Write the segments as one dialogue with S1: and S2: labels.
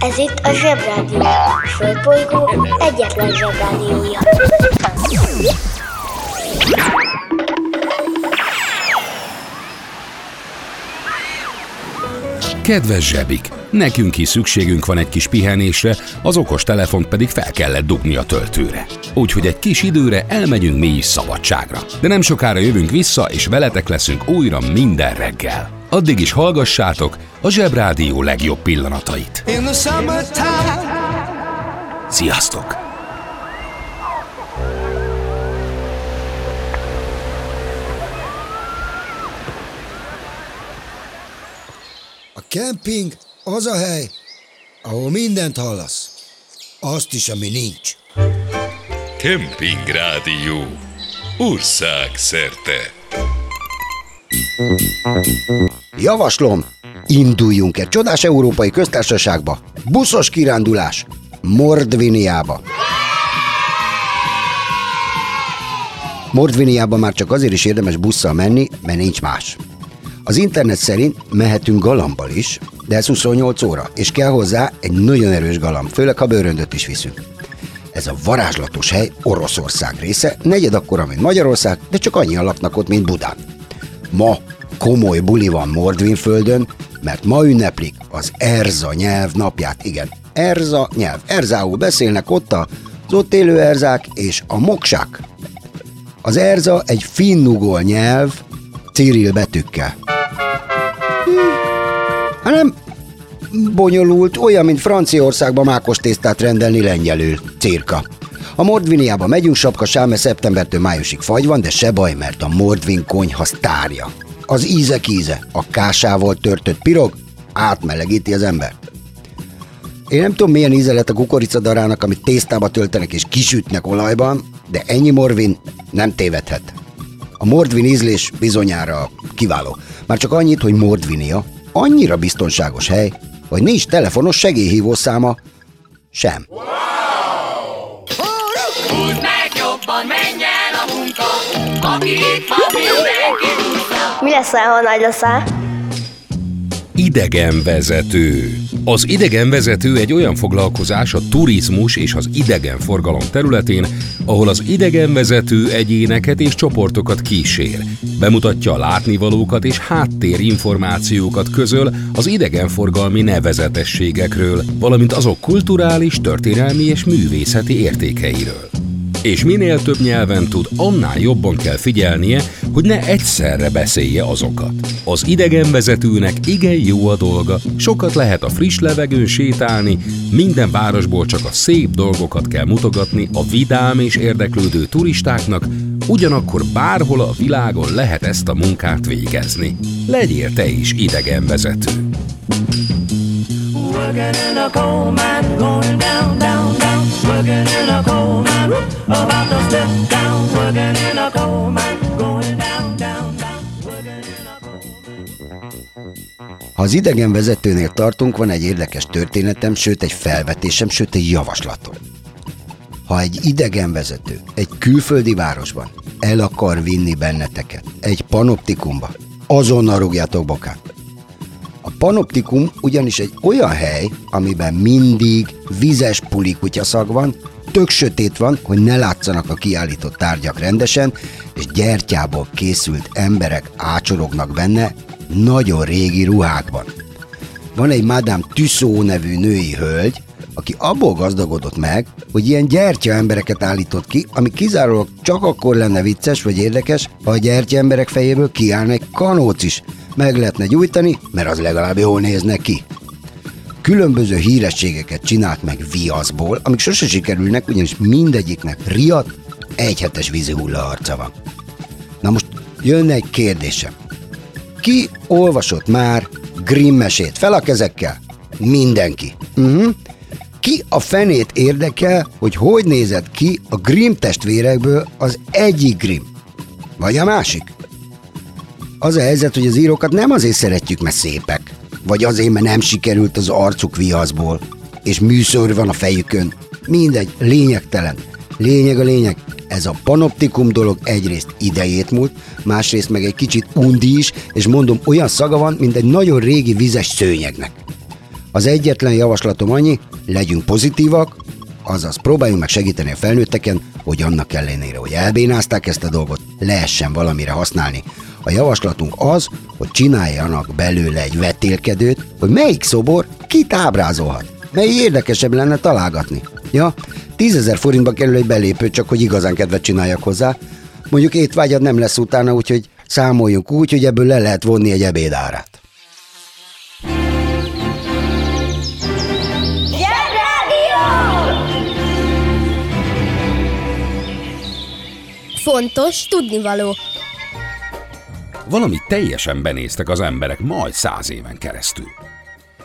S1: Ez itt a Zsebrádió. A Földbolygó egyetlen Zsebrádiója.
S2: Kedves zsebik, nekünk is szükségünk van egy kis pihenésre, az okos telefont pedig fel kellett dugni a töltőre. Úgyhogy egy kis időre elmegyünk mi is szabadságra. De nem sokára jövünk vissza, és veletek leszünk újra minden reggel. Addig is hallgassátok a Zsebrádió legjobb pillanatait. Sziasztok!
S3: A kemping az a hely, ahol mindent hallasz. Azt is, ami nincs.
S4: Kemping Rádió. Ország szerte.
S3: Javaslom, induljunk egy csodás európai köztársaságba. Buszos kirándulás. Mordviniába. Mordviniába már csak azért is érdemes busszal menni, mert nincs más. Az internet szerint mehetünk galambal is, de ez 28 óra, és kell hozzá egy nagyon erős galamb, főleg ha bőröndöt is viszünk. Ez a varázslatos hely Oroszország része, negyed akkora, mint Magyarország, de csak annyian laknak ott, mint Budán. Ma komoly buli van Mordvin földön, mert ma ünneplik az Erza nyelv napját. Igen, Erza nyelv. Erzául beszélnek ott az ott élő erzák és a moksák. Az Erza egy finnugol nyelv, Cyril betűkkel. hanem bonyolult, olyan, mint Franciaországban mákos tésztát rendelni lengyelül. Cirka. A Mordviniába megyünk, sapka sáme szeptembertől májusig fagy van, de se baj, mert a Mordvin konyha sztárja. Az ízek íze, a kásával törtött pirog átmelegíti az embert. Én nem tudom, milyen íze lett a kukoricadarának, amit tésztába töltenek és kisütnek olajban, de ennyi morvin nem tévedhet. A Mordvin ízlés bizonyára kiváló. Már csak annyit, hogy Mordvinia annyira biztonságos hely, hogy nincs telefonos segélyhívószáma sem.
S5: Húzd meg jobban, menj el a munka, aki itt van, mindenki.
S1: Mi lesz, ha nagy leszel?
S2: Idegenvezető. Az idegenvezető egy olyan foglalkozás a turizmus és az idegenforgalom területén, ahol az idegenvezető egyéneket és csoportokat kísér. Bemutatja a látnivalókat és háttérinformációkat közöl az idegenforgalmi nevezetességekről, valamint azok kulturális, történelmi és művészeti értékeiről. És minél több nyelven tud, annál jobban kell figyelnie, hogy ne egyszerre beszélje azokat. Az idegenvezetőnek igen jó a dolga, sokat lehet a friss levegőn sétálni, minden városból csak a szép dolgokat kell mutogatni a vidám és érdeklődő turistáknak, ugyanakkor bárhol a világon lehet ezt a munkát végezni. Legyél te is idegenvezető.
S5: Working in a coal mine, going down, down.
S3: Ha az idegenvezetőnél tartunk, van egy érdekes történetem, sőt egy felvetésem, sőt egy javaslatom. Ha egy idegenvezető egy külföldi városban el akar vinni benneteket egy panoptikumba, azonnal rúgjátok bokát. A panoptikum ugyanis egy olyan hely, amiben mindig vizes puli kutyaszag van, tök sötét van, hogy ne látszanak a kiállított tárgyak rendesen, és gyertyából készült emberek ácsorognak benne nagyon régi ruhákban. Van egy Madame Tussaud nevű női hölgy, aki abból gazdagodott meg, hogy ilyen gyertya embereket állított ki, ami kizárólag csak akkor lenne vicces vagy érdekes, ha a gyertya emberek fejéből kiállna egy kanóc is. Meg lehetne gyújtani, mert az legalább jól nézne ki. Különböző hírességeket csinált meg viaszból, amik sose sikerülnek, ugyanis mindegyiknek riadt, egyhetes vízi hulla van. Na most jönne egy kérdésem. Ki olvasott már Grimm mesét? Fel a kezekkel. Mindenki. Uh-huh. Ki a fenét érdekel, hogy hogy nézett ki a Grimm testvérekből az egyik Grimm? Vagy a másik? Az a helyzet, hogy az írókat nem azért szeretjük, mert szépek, vagy azért, mert nem sikerült az arcuk viaszból, és műször van a fejükön. Mindegy, lényegtelen. Lényeg a lényeg, ez a panoptikum dolog egyrészt idejét múlt, másrészt meg egy kicsit undi is, és mondom, olyan szaga van, mint egy nagyon régi vizes szőnyegnek. Az egyetlen javaslatom annyi, legyünk pozitívak, azaz próbáljunk meg segíteni a felnőtteken, hogy annak ellenére, hogy elbénázták ezt a dolgot, lehessen valamire használni. A javaslatunk az, hogy csináljanak belőle egy vetélkedőt, hogy melyik szobor kit ábrázolhat. Mely érdekesebb lenne találgatni. Ja, tízezer forintba kerül egy belépő, csak hogy igazán kedvet csináljak hozzá. Mondjuk étvágyad nem lesz utána, úgyhogy számoljunk úgy, hogy ebből le lehet vonni egy ebédárát.
S1: Fontos tudnivaló.
S2: Valami teljesen benéztek az emberek majd száz éven keresztül.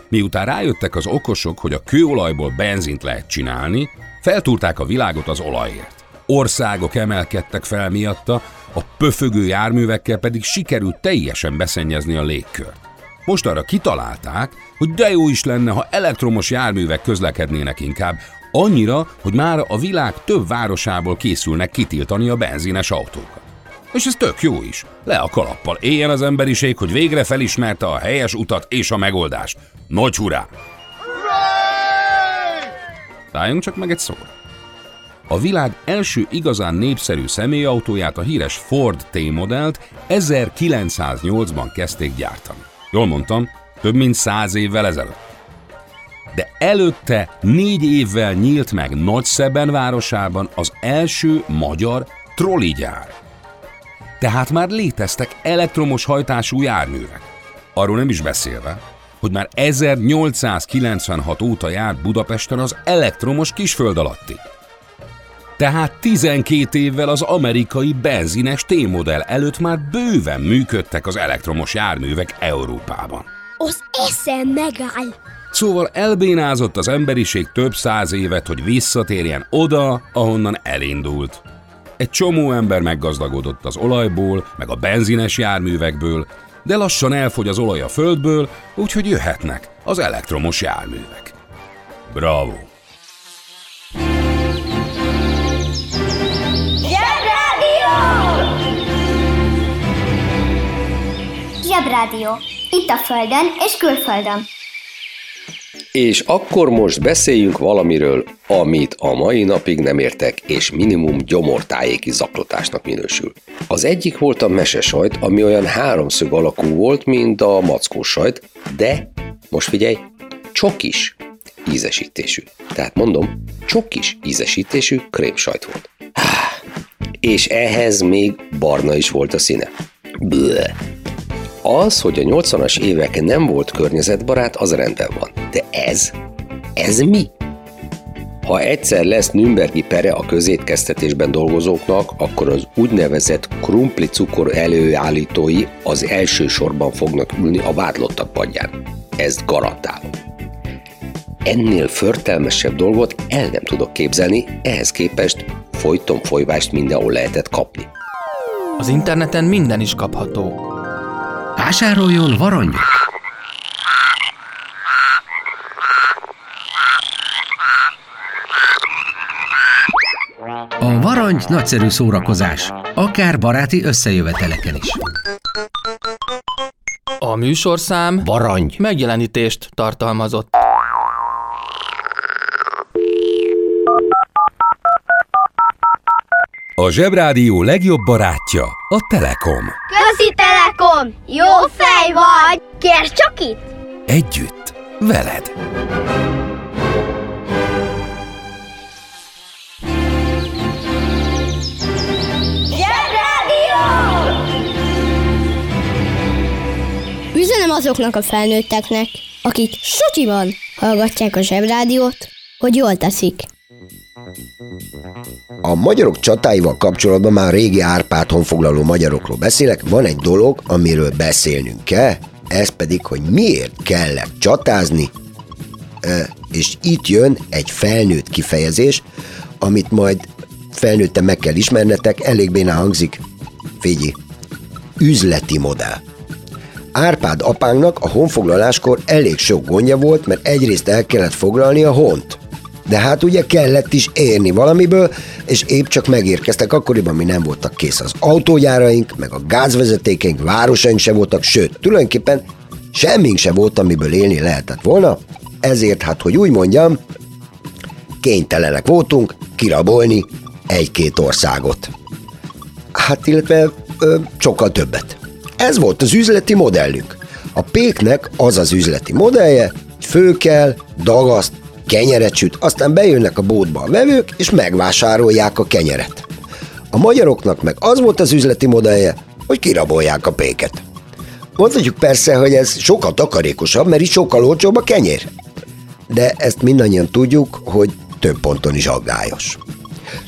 S2: Miután rájöttek az okosok, hogy a kőolajból benzint lehet csinálni, feltúrták a világot az olajért. Országok emelkedtek fel miatta, a pöfögő járművekkel pedig sikerült teljesen beszennyezni a légkört. Most arra kitalálták, hogy de jó is lenne, ha elektromos járművek közlekednének inkább, annyira, hogy már a világ több városából készülnek kitiltani a benzines autókat. És ez tök jó is. Le a kalappal. Éljen az emberiség, hogy végre felismerte a helyes utat és a megoldást. Nagy hurrá! Szálljunk csak meg egy szóra. A világ első igazán népszerű személyautóját, a híres Ford T-modellt 1908-ban kezdték gyártani. Jól mondtam, több mint száz évvel ezelőtt. De előtte négy évvel nyílt meg Nagyszeben városában az első magyar trolligyár. Tehát már léteztek elektromos hajtású járművek. Arról nem is beszélve, hogy már 1896 óta járt Budapesten az elektromos kisföld alatti. Tehát 12 évvel az amerikai benzines T-modell előtt már bőven működtek az elektromos járművek Európában.
S1: Az eszem megáll.
S2: Szóval elbénázott az emberiség több száz évet, hogy visszatérjen oda, ahonnan elindult. Egy csomó ember meggazdagodott az olajból, meg a benzines járművekből, de lassan elfogy az olaj a földből, úgyhogy jöhetnek az elektromos járművek. Bravo!
S6: Zsebrádió. Itt a Földön és külföldön.
S7: És akkor most beszéljünk valamiről, amit a mai napig nem értek, és minimum gyomortájéki zaklatásnak minősül. Az egyik volt a mesesajt, ami olyan háromszög alakú volt, mint a mackós sajt, de, most figyelj, csokis ízesítésű. Tehát mondom, csokis ízesítésű krémsajt volt. És ehhez még barna is volt a színe. Bleh. Az, hogy a 80-as évek nem volt környezetbarát, az rendben van. De ez? Ez mi? Ha egyszer lesz Nürnbergi pere a közétkeztetésben dolgozóknak, akkor az úgynevezett krumpli cukor előállítói az első sorban fognak ülni a vádlottak padján. Ezt garantálom. Ennél förtelmesebb dolgot el nem tudok képzelni, ehhez képest folyton folyvást mindenhol lehetett kapni.
S8: Az interneten minden is kapható.
S9: Vásároljon varangyot! A varangy nagyszerű szórakozás, akár baráti összejöveteleken is.
S8: A műsorszám
S9: Varangy!
S8: megjelenítést tartalmazott.
S2: A Zsebrádió legjobb barátja a Telekom.
S1: Közi Telekom! Jó fej vagy! Kérd csak itt!
S2: Együtt, veled.
S1: Üzenem azoknak a felnőtteknek, akik sutyiban hallgatják a zsebrádiót, hogy jól teszik.
S3: A magyarok csatáival kapcsolatban már régi Árpád honfoglaló magyarokról beszélek, van egy dolog, amiről beszélnünk kell, ez pedig, hogy miért kellett csatázni, és itt jön egy felnőtt kifejezés, amit majd felnőtten meg kell ismernetek, elég bénán hangzik. Figyelj, üzleti modell. Árpád apánknak a honfoglaláskor elég sok gondja volt, mert egyrészt el kellett foglalni a hont. De hát ugye kellett is érni valamiből, és épp csak megérkeztek akkoriban, mi nem voltak kész az autógyáraink, meg a gázvezetékeink, városaink se voltak, sőt, tulajdonképpen semmink se volt, amiből élni lehetett volna,
S10: ezért hát, hogy úgy mondjam, kénytelenek voltunk kirabolni egy-két országot. Hát illetve ö, sokkal többet. Ez volt az üzleti modellünk. A péknek az az üzleti modellje, hogy főkel, dagaszt, kenyeret süt, aztán bejönnek a bótba a vevők, és megvásárolják a kenyeret. A magyaroknak meg az volt az üzleti modellje, hogy kirabolják a péket. Mondhatjuk persze, hogy ez sokkal takarékosabb, mert itt sokkal olcsóbb a kenyér. De ezt mindannyian tudjuk, hogy több ponton is aggályos.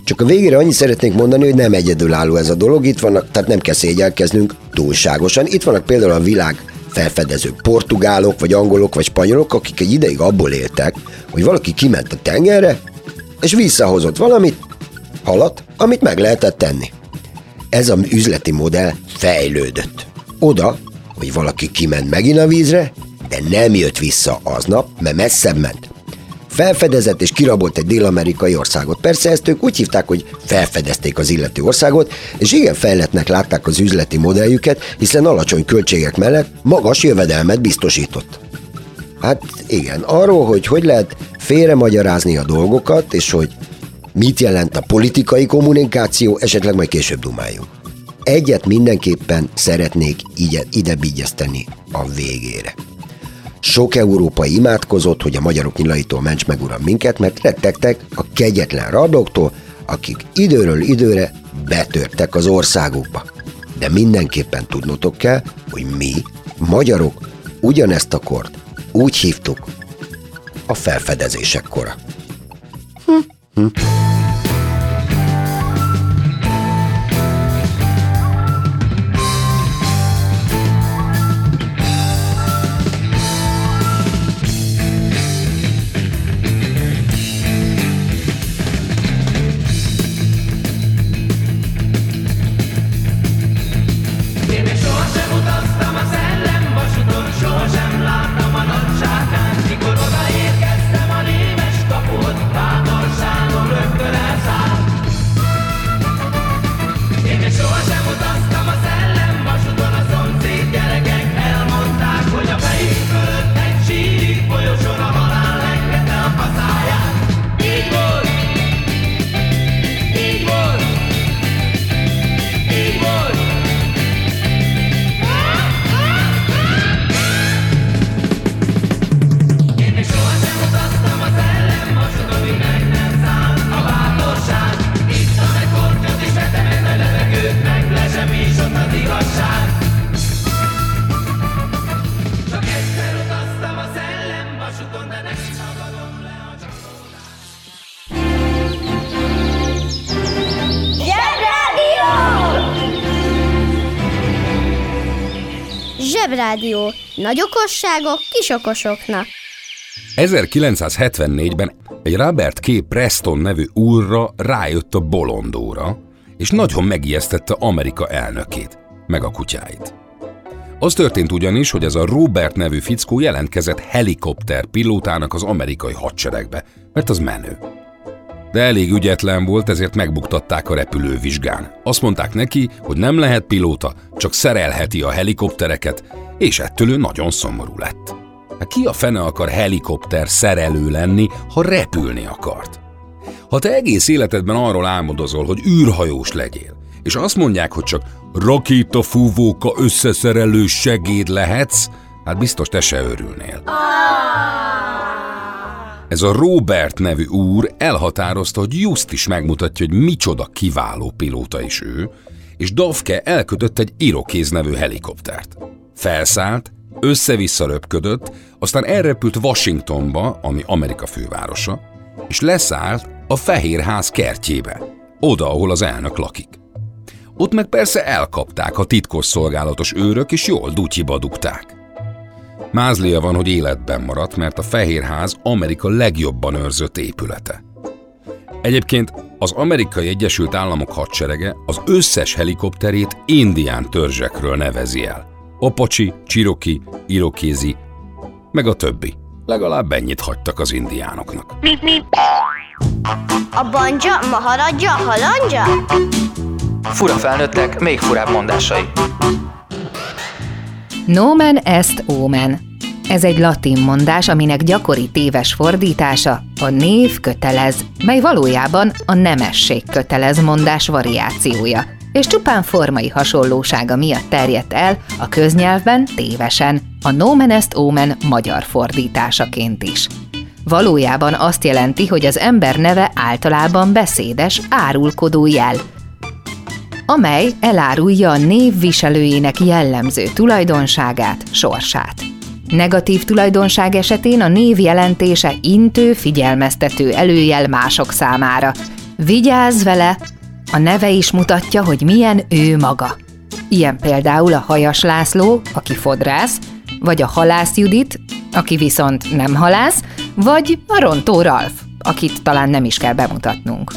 S10: Csak a végére annyit szeretnék mondani, hogy nem egyedülálló ez a dolog, itt vannak, tehát nem kell szégyelkeznünk túlságosan. Itt vannak például a világ felfedező portugálok, vagy angolok, vagy spanyolok, akik egy ideig abból éltek, hogy valaki kiment a tengerre, és visszahozott valamit, halat, amit meg lehetett tenni. Ez a üzleti modell fejlődött. Oda, hogy valaki kiment megint a vízre, de nem jött vissza aznap, mert messzebb ment. Felfedezett és kirabolt egy dél-amerikai országot. Persze ezt ők úgy hívták, hogy felfedezték az illető országot, és igen fejletnek látták az üzleti modelljüket, hiszen alacsony költségek mellett magas jövedelmet biztosított. Hát igen, arról, hogy hogy lehet félremagyarázni a dolgokat, és hogy mit jelent a politikai kommunikáció, esetleg majd később dumáljunk. Egyet mindenképpen szeretnék ide, ide a végére. Sok európai imádkozott, hogy a magyarok nyilaitól ments meg uram minket, mert rettegtek a kegyetlen rablóktól, akik időről időre betörtek az országukba. De mindenképpen tudnotok kell, hogy mi, magyarok, ugyanezt a kort úgy hívtuk a felfedezések kora. Hm. Hm.
S1: Zsebrádió. Nagy okosságok kis okosoknak.
S2: 1974-ben egy Robert K. Preston nevű úrra rájött a bolondóra, és nagyon megijesztette Amerika elnökét, meg a kutyáit. Az történt ugyanis, hogy ez a Robert nevű fickó jelentkezett helikopter pilótának az amerikai hadseregbe, mert az menő. De elég ügyetlen volt, ezért megbuktatták a repülővizsgán. Azt mondták neki, hogy nem lehet pilóta, csak szerelheti a helikoptereket, és ettől ő nagyon szomorú lett. Hát ki a fene akar helikopter szerelő lenni, ha repülni akart? Ha te egész életedben arról álmodozol, hogy űrhajós legyél, és azt mondják, hogy csak rakétafúvóka összeszerelő segéd lehetsz, hát biztos te se örülnél. Ez a Robert nevű úr elhatározta, hogy just is megmutatja, hogy micsoda kiváló pilóta is ő, és Dovke elkötött egy Irokéz nevű helikoptert. Felszállt, össze-vissza röpködött, aztán elrepült Washingtonba, ami Amerika fővárosa, és leszállt a Fehér Ház kertjébe, oda, ahol az elnök lakik. Ott meg persze elkapták a titkos szolgálatos őrök, és jól dutyiba dugták. Mázlia van, hogy életben maradt, mert a Fehérház Amerika legjobban őrzött épülete. Egyébként az Amerikai Egyesült Államok hadserege az összes helikopterét indián törzsekről nevezi el. Apache, Cherokee, Irokézi, meg a többi. Legalább ennyit hagytak az indiánoknak.
S11: A banja, maharadja, halandja?
S12: Fura felnőttek, még furább mondásai.
S13: Nomen est omen. Ez egy latin mondás, aminek gyakori téves fordítása a név kötelez, mely valójában a nemesség kötelez mondás variációja, és csupán formai hasonlósága miatt terjedt el a köznyelvben tévesen, a nomen est omen magyar fordításaként is. Valójában azt jelenti, hogy az ember neve általában beszédes, árulkodó jel, amely elárulja a név viselőjének jellemző tulajdonságát, sorsát. Negatív tulajdonság esetén a név jelentése intő, figyelmeztető előjel mások számára. Vigyázz vele! A neve is mutatja, hogy milyen ő maga. Ilyen például a Hajas László, aki fodrász, vagy a Halász Judit, aki viszont nem halász, vagy a Rontó Ralf, akit talán nem is kell bemutatnunk.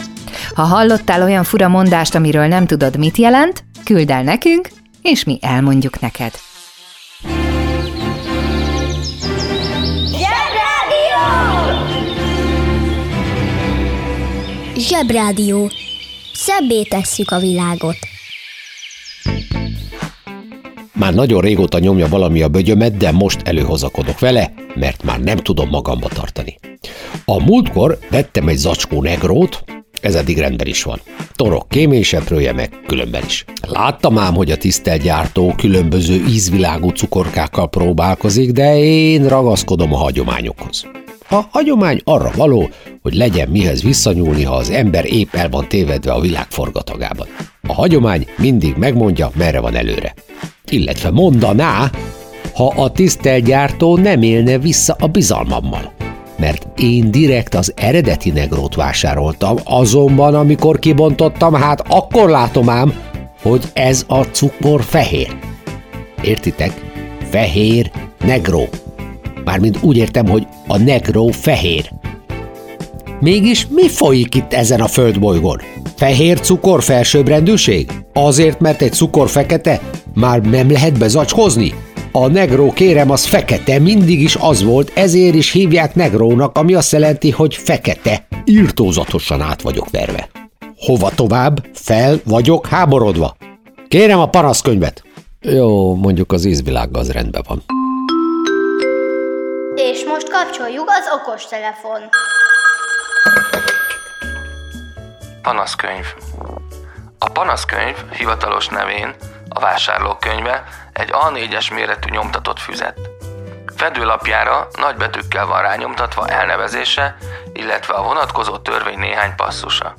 S13: Ha hallottál olyan fura mondást, amiről nem tudod, mit jelent, küld el nekünk, és mi elmondjuk neked.
S1: Zsebrádió. Szebbé tesszük a világot.
S14: Már nagyon régóta nyomja valami a bögyömet, de most előhozakodok vele, mert már nem tudom magamba tartani. A múltkor vettem egy zacskó negrót, ez eddig rendben is van. Torok kéményseprője meg különben is. Láttam ám, hogy a tisztelt gyártó különböző ízvilágú cukorkákkal próbálkozik, de én ragaszkodom a hagyományokhoz. A hagyomány arra való, hogy legyen mihez visszanyúlni, ha az ember épp el van tévedve a világ forgatagában. A hagyomány mindig megmondja, merre van előre. Illetve mondaná, ha a tisztelt gyártó nem élne vissza a bizalmammal. Mert én direkt az eredeti negrót vásároltam, azonban amikor kibontottam, hát akkor látom ám, hogy ez a cukor fehér. Értitek? Fehér negró. Mármint úgy értem, hogy a negró fehér. Mégis mi folyik itt ezen a földbolygón? Fehér cukor felsőbbrendűség? Azért, mert egy cukor fekete? Már nem lehet bezacskozni? A negró kérem az fekete, mindig is az volt, ezért is hívják negrónak, ami azt jelenti, hogy fekete. Írtózatosan át vagyok verve. Hova tovább? Fel vagyok háborodva. Kérem a panaszkönyvet. Jó, mondjuk az ízvilággal az rendben van.
S6: És most kapcsoljuk az okos telefon.
S8: Panaszkönyv. A panaszkönyv hivatalos nevén a vásárlókönyve egy A4-es méretű nyomtatott füzet. Fedőlapjára nagybetűkkel van rányomtatva elnevezése, illetve a vonatkozó törvény néhány passzusa.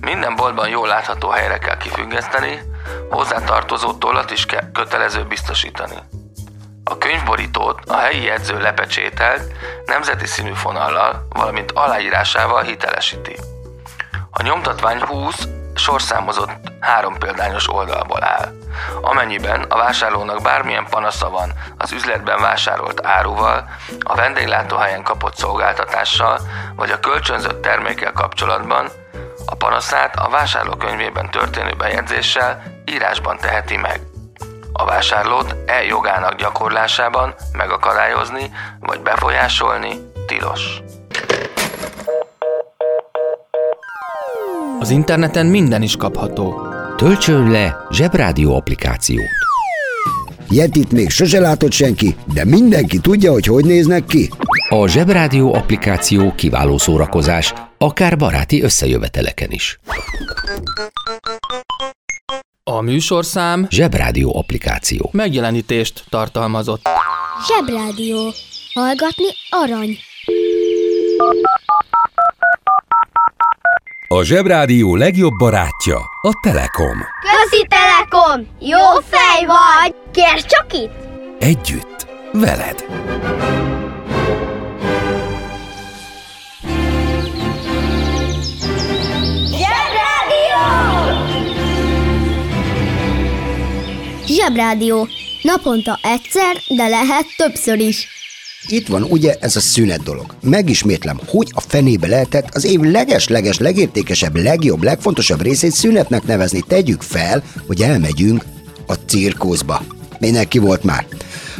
S8: Minden boltban jól látható helyre kell kifüggeszteni, hozzátartozó tollat is kell kötelező biztosítani. A könyvborítót a helyi jegyző lepecsételt, nemzeti színű fonallal, valamint aláírásával hitelesíti. A nyomtatvány 20 sorszámozott három példányos oldalból áll. Amennyiben a vásárlónak bármilyen panasza van az üzletben vásárolt áruval, a vendéglátóhelyen kapott szolgáltatással, vagy a kölcsönzött termékkel kapcsolatban, a panaszát a vásárlókönyvében történő bejegyzéssel írásban teheti meg. A vásárlót e jogának gyakorlásában megakadályozni vagy befolyásolni tilos.
S12: Az interneten minden is kapható.
S14: Töltsön le Zsebrádió applikációt.
S3: Yetit még sose látott senki, de mindenki tudja, hogy hogy néznek ki.
S14: A Zsebrádió applikáció kiváló szórakozás, akár baráti összejöveteleken is.
S12: A műsorszám
S14: Zsebrádió applikáció.
S12: megjelenítést tartalmazott.
S1: Zsebrádió. Hallgatni arany.
S2: A Zsebrádió legjobb barátja a Telekom.
S6: Közi Telekom! Jó fej vagy! Kérd csak itt!
S2: Együtt, veled.
S6: Zsebrádió!
S1: Zsebrádió. Naponta egyszer, de lehet többször is.
S3: Itt van ugye ez a szünet dolog. Megismétlem, hogy a fenébe lehetett az év leges-leges, legértékesebb, legjobb, legfontosabb részét szünetnek nevezni. Tegyük fel, hogy elmegyünk a cirkuszba. Mindenki volt már.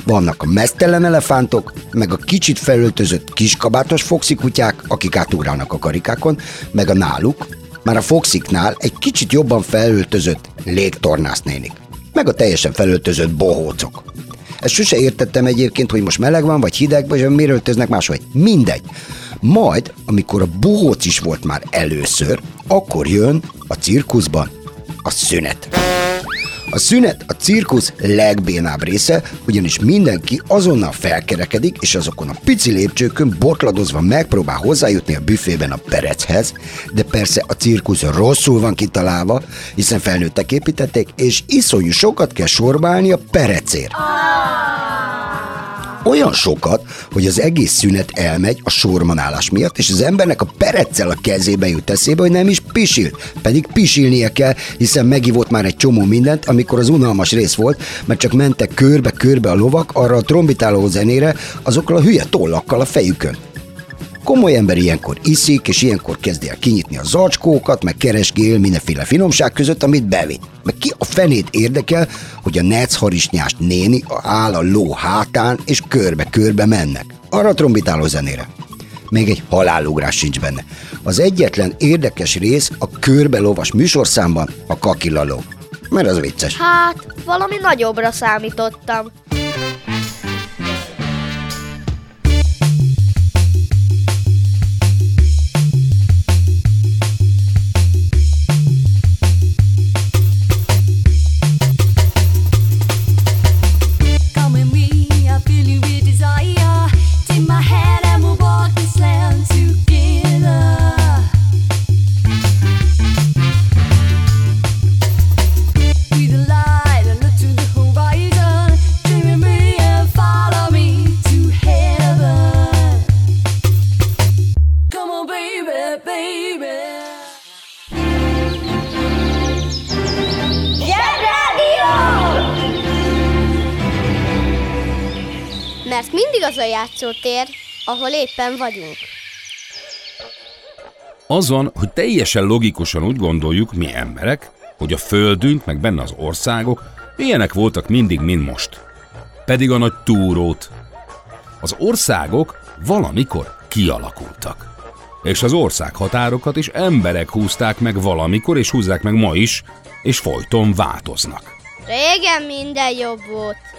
S3: Vannak a mesztelen elefántok, meg a kicsit felöltözött kiskabátos foxikutyák, akik átugrálnak a karikákon, meg a náluk, már a foxiknál egy kicsit jobban felöltözött légtornász nénik, meg a teljesen felöltözött bohócok. Ezt sose értettem egyébként, hogy most meleg van, vagy hideg, vagy miről öltöznek máshogy. Mindegy. Majd, amikor a bohóc is volt már először, akkor jön a cirkuszban a szünet. A szünet a cirkusz legbénább része, ugyanis mindenki azonnal felkerekedik, és azokon a pici lépcsőkön botladozva megpróbál hozzájutni a büfében a perechez, de persze a cirkusz rosszul van kitalálva, hiszen felnőttek építették, és iszonyú sokat kell sorbálni a perecért. Olyan sokat, hogy az egész szünet elmegy a sormanálás miatt, és az embernek a pereccel a kezébe jut eszébe, hogy nem is pisilt. Pedig pisilnie kell, hiszen megivott már egy csomó mindent, amikor az unalmas rész volt, mert csak mentek körbe-körbe a lovak arra a trombitáló zenére, azokkal a hülye tollakkal a fejükön. Komoly ember ilyenkor iszik, és ilyenkor kezdi el kinyitni a zacskókat, meg keresgél mindenféle finomság között, amit bevitt. Meg ki a fenét érdekel, hogy a nec harisnyás néni áll a ló hátán, és körbe-körbe mennek. Arra trombitáló zenére. Még egy halálugrás sincs benne. Az egyetlen érdekes rész a körbe lovas műsorszámban a kakilaló. Mert az vicces.
S1: Hát, valami nagyobbra számítottam. Játszótér, ahol éppen vagyunk.
S2: Az van, hogy teljesen logikusan úgy gondoljuk, mi emberek, hogy a földünk, meg benne az országok milyenek voltak mindig, mint most. Pedig a nagy túrót. Az országok valamikor kialakultak. És az országhatárokat is emberek húzták meg valamikor, és húzzák meg ma is, és folyton változnak.
S1: Régen minden jobb volt.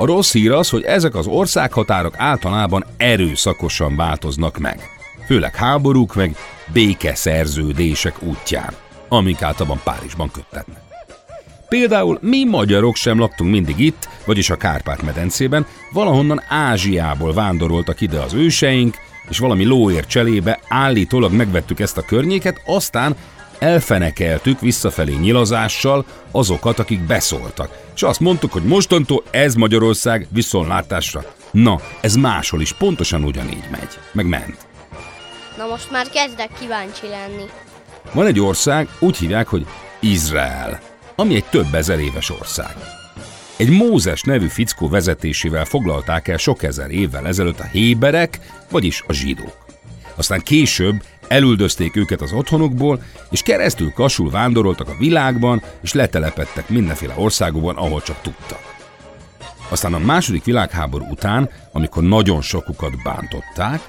S2: A rossz hír az, hogy ezek az országhatárok általában erőszakosan változnak meg. Főleg háborúk meg békeszerződések útján, amik általában Párizsban köttetnek. Például mi magyarok sem laktunk mindig itt, vagyis a Kárpát-medencében, valahonnan Ázsiából vándoroltak ide az őseink, és valami lóért cselébe állítólag megvettük ezt a környéket, aztán elfenekeltük visszafelé nyilazással azokat, akik beszóltak. És azt mondtuk, hogy mostantól ez Magyarország viszontlátásra. Na, ez máshol is pontosan ugyanígy megy, meg ment.
S1: Na most már kezdek kíváncsi lenni.
S2: Van egy ország, úgy hívják, hogy Izrael, ami egy több ezer éves ország. Egy Mózes nevű fickó vezetésével foglalták el sok ezer évvel ezelőtt a héberek, vagyis a zsidók. Aztán később elüldözték őket az otthonukból, és keresztül kasul vándoroltak a világban, és letelepettek mindenféle országokban, ahol csak tudtak. Aztán a második világháború után, amikor nagyon sokukat bántották,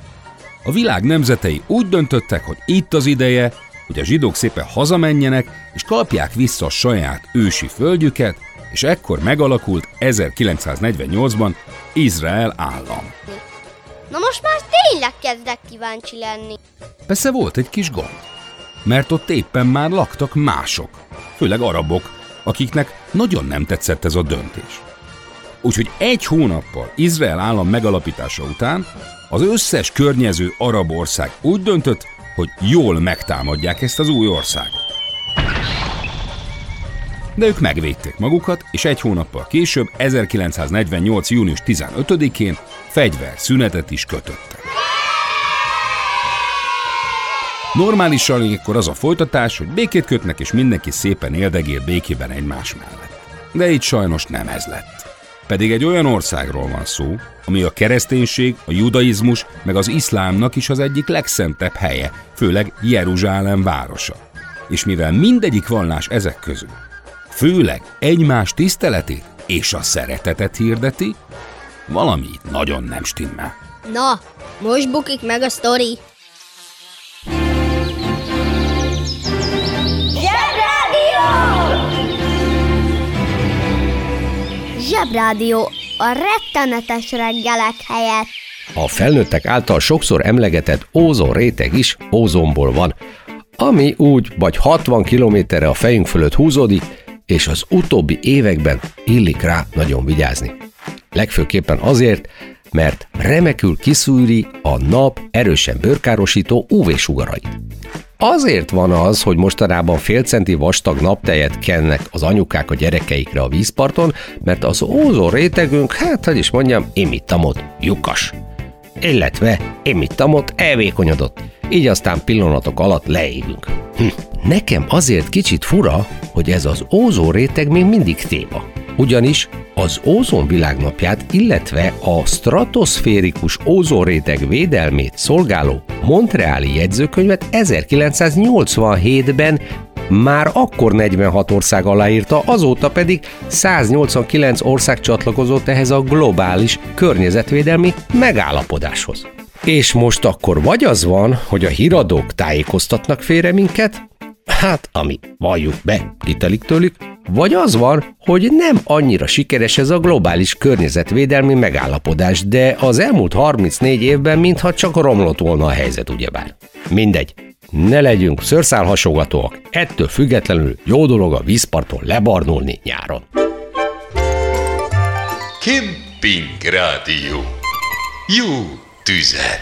S2: a világ nemzetei úgy döntöttek, hogy itt az ideje, hogy a zsidók szépen hazamenjenek, és kapják vissza a saját ősi földjüket, és ekkor megalakult 1948-ban Izrael állam.
S1: Na most már tényleg kezdek kíváncsi lenni.
S2: Persze volt egy kis gond, mert ott éppen már laktak mások, főleg arabok, akiknek nagyon nem tetszett ez a döntés. Úgyhogy egy hónappal Izrael állam megalapítása után az összes környező arab ország úgy döntött, hogy jól megtámadják ezt az új országot. De ők megvédték magukat, és egy hónappal később, 1948. június 15-én fegyver szünetet is kötöttek. Normálisan ilyenkor az a folytatás, hogy békét kötnek, és mindenki szépen éldegél békében egymás mellett. De itt sajnos nem ez lett. Pedig egy olyan országról van szó, ami a kereszténység, a judaizmus, meg az iszlámnak is az egyik legszentebb helye, főleg Jeruzsálem városa. És mivel mindegyik vallás ezek közül, főleg egymás tiszteletét és a szeretetet hirdeti, valami itt nagyon nem stimmel.
S1: Na, most bukik meg a sztori.
S6: Zsebrádió! Zsebrádió,
S1: a rettenetes reggelek helyett.
S14: A felnőttek által sokszor emlegetett ózon réteg is ózonból van, ami úgy vagy 60 kilométerre a fejünk fölött húzódik, és az utóbbi években illik rá nagyon vigyázni. Legfőképpen azért, mert remekül kiszűri a nap erősen bőrkárosító UV-sugarait. Azért van az, hogy mostanában fél centi vastag naptejet kennek az anyukák a gyerekeikre a vízparton, mert az ózon rétegünk, hát hogy is mondjam, imittamot lyukas. Illetve imittamot elvékonyodott, így aztán pillanatok alatt leégünk. Hm. Nekem azért kicsit fura, hogy ez az ózon réteg még mindig téma. Ugyanis az ózon világnapját, illetve a stratoszférikus ózonréteg védelmét szolgáló Montreali jegyzőkönyvet 1987-ben már akkor 46 ország aláírta, azóta pedig 189 ország csatlakozott ehhez a globális környezetvédelmi megállapodáshoz. És most akkor vagy az van, hogy a híradók tájékoztatnak félre minket, hát ami valljuk be, kitelik tőlük, vagy az van, hogy nem annyira sikeres ez a globális környezetvédelmi megállapodás, de az elmúlt 34 évben mintha csak romlott volna a helyzet, ugyebár. Mindegy, ne legyünk szőrszálhasogatóak, ettől függetlenül jó dolog a vízparton lebarnulni nyáron.
S4: Kemping Rádió. Jó tüzet!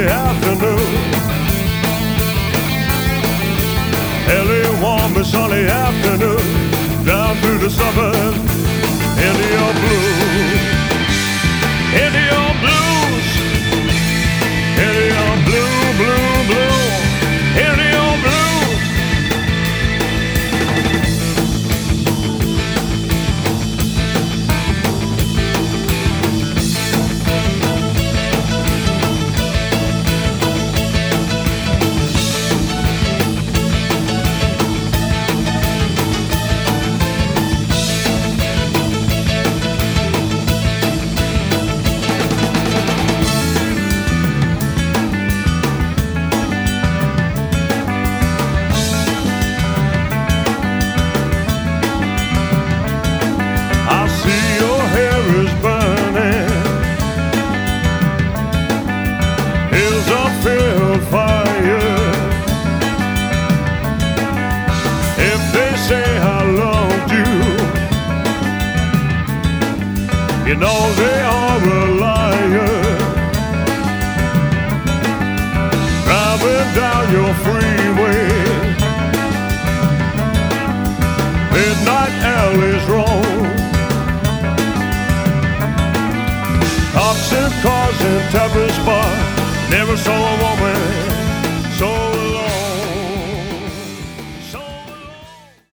S5: Sunday afternoon. LA woman, Sunday afternoon. Down through the suburbs, into your blues, into your blues,